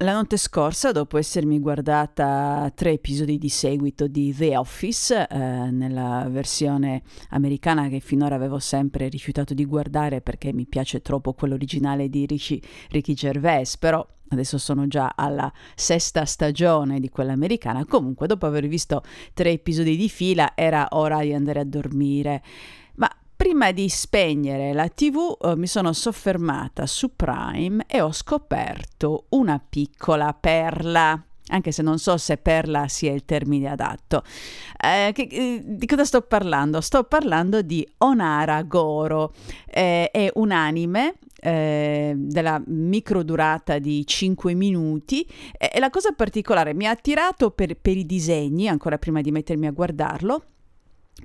La notte scorsa, dopo essermi guardata tre episodi di seguito di The Office, eh, nella versione americana che finora avevo sempre rifiutato di guardare perché mi piace troppo quello originale di Ricky, Ricky Gervais, però adesso sono già alla sesta stagione di quella americana, comunque dopo aver visto tre episodi di fila era ora di andare a dormire. Ma Prima di spegnere la TV eh, mi sono soffermata su Prime e ho scoperto una piccola perla anche se non so se perla sia il termine adatto. Eh, che, eh, di cosa sto parlando? Sto parlando di Onara Goro, eh, è un anime eh, della microdurata di 5 minuti e la cosa particolare mi ha attirato per, per i disegni, ancora prima di mettermi a guardarlo,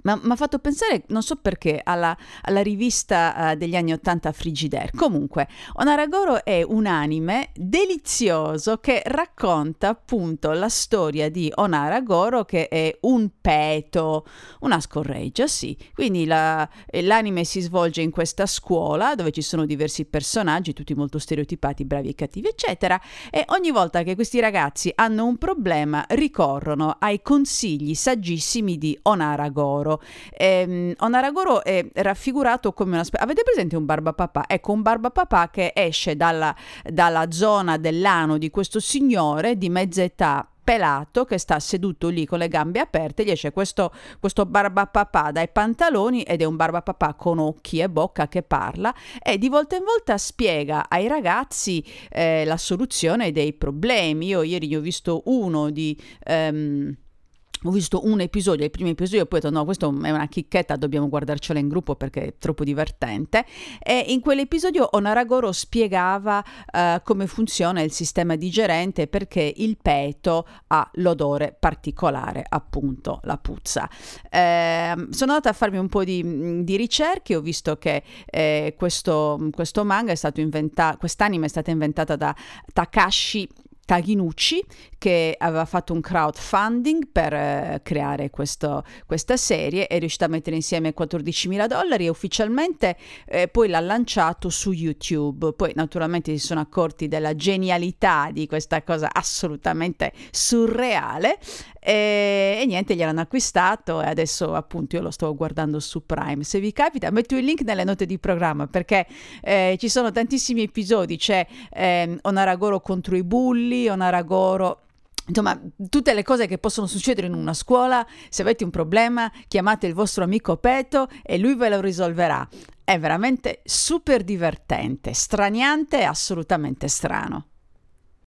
ma mi ha fatto pensare, non so perché, alla, alla rivista uh, degli anni 80 Frigidaire. Comunque, Onaragoro è un anime delizioso che racconta appunto la storia di Onaragoro che è un peto, una scorreggia, sì. Quindi la, l'anime si svolge in questa scuola dove ci sono diversi personaggi, tutti molto stereotipati, bravi e cattivi, eccetera. E ogni volta che questi ragazzi hanno un problema ricorrono ai consigli saggissimi di Onaragoro Onaragoro. Ehm, Onaragoro è raffigurato come una specie... Avete presente un barbapapà? Ecco, un barbapapà che esce dalla, dalla zona dell'ano di questo signore di mezza età pelato che sta seduto lì con le gambe aperte, gli esce questo, questo barbapapà dai pantaloni ed è un barbapapà con occhi e bocca che parla e di volta in volta spiega ai ragazzi eh, la soluzione dei problemi. Io ieri ne ho visto uno di... Um, ho visto un episodio, il primo episodio, e poi ho detto no, questo è una chicchetta, dobbiamo guardarcela in gruppo perché è troppo divertente. E in quell'episodio Onaragoro spiegava uh, come funziona il sistema digerente perché il peto ha l'odore particolare, appunto la puzza. Eh, sono andata a farmi un po' di, di ricerche, ho visto che eh, questo, questo manga è stato inventato, quest'anime è stata inventata da Takashi Taginucci che aveva fatto un crowdfunding per eh, creare questo, questa serie, è riuscita a mettere insieme 14 mila dollari e ufficialmente eh, poi l'ha lanciato su YouTube. Poi naturalmente si sono accorti della genialità di questa cosa assolutamente surreale e, e niente, gliel'hanno acquistato e adesso appunto io lo sto guardando su Prime. Se vi capita metto il link nelle note di programma perché eh, ci sono tantissimi episodi, c'è eh, Onaragoro contro i bulli, Onaragoro Insomma, tutte le cose che possono succedere in una scuola, se avete un problema, chiamate il vostro amico Peto e lui ve lo risolverà. È veramente super divertente, straniante e assolutamente strano.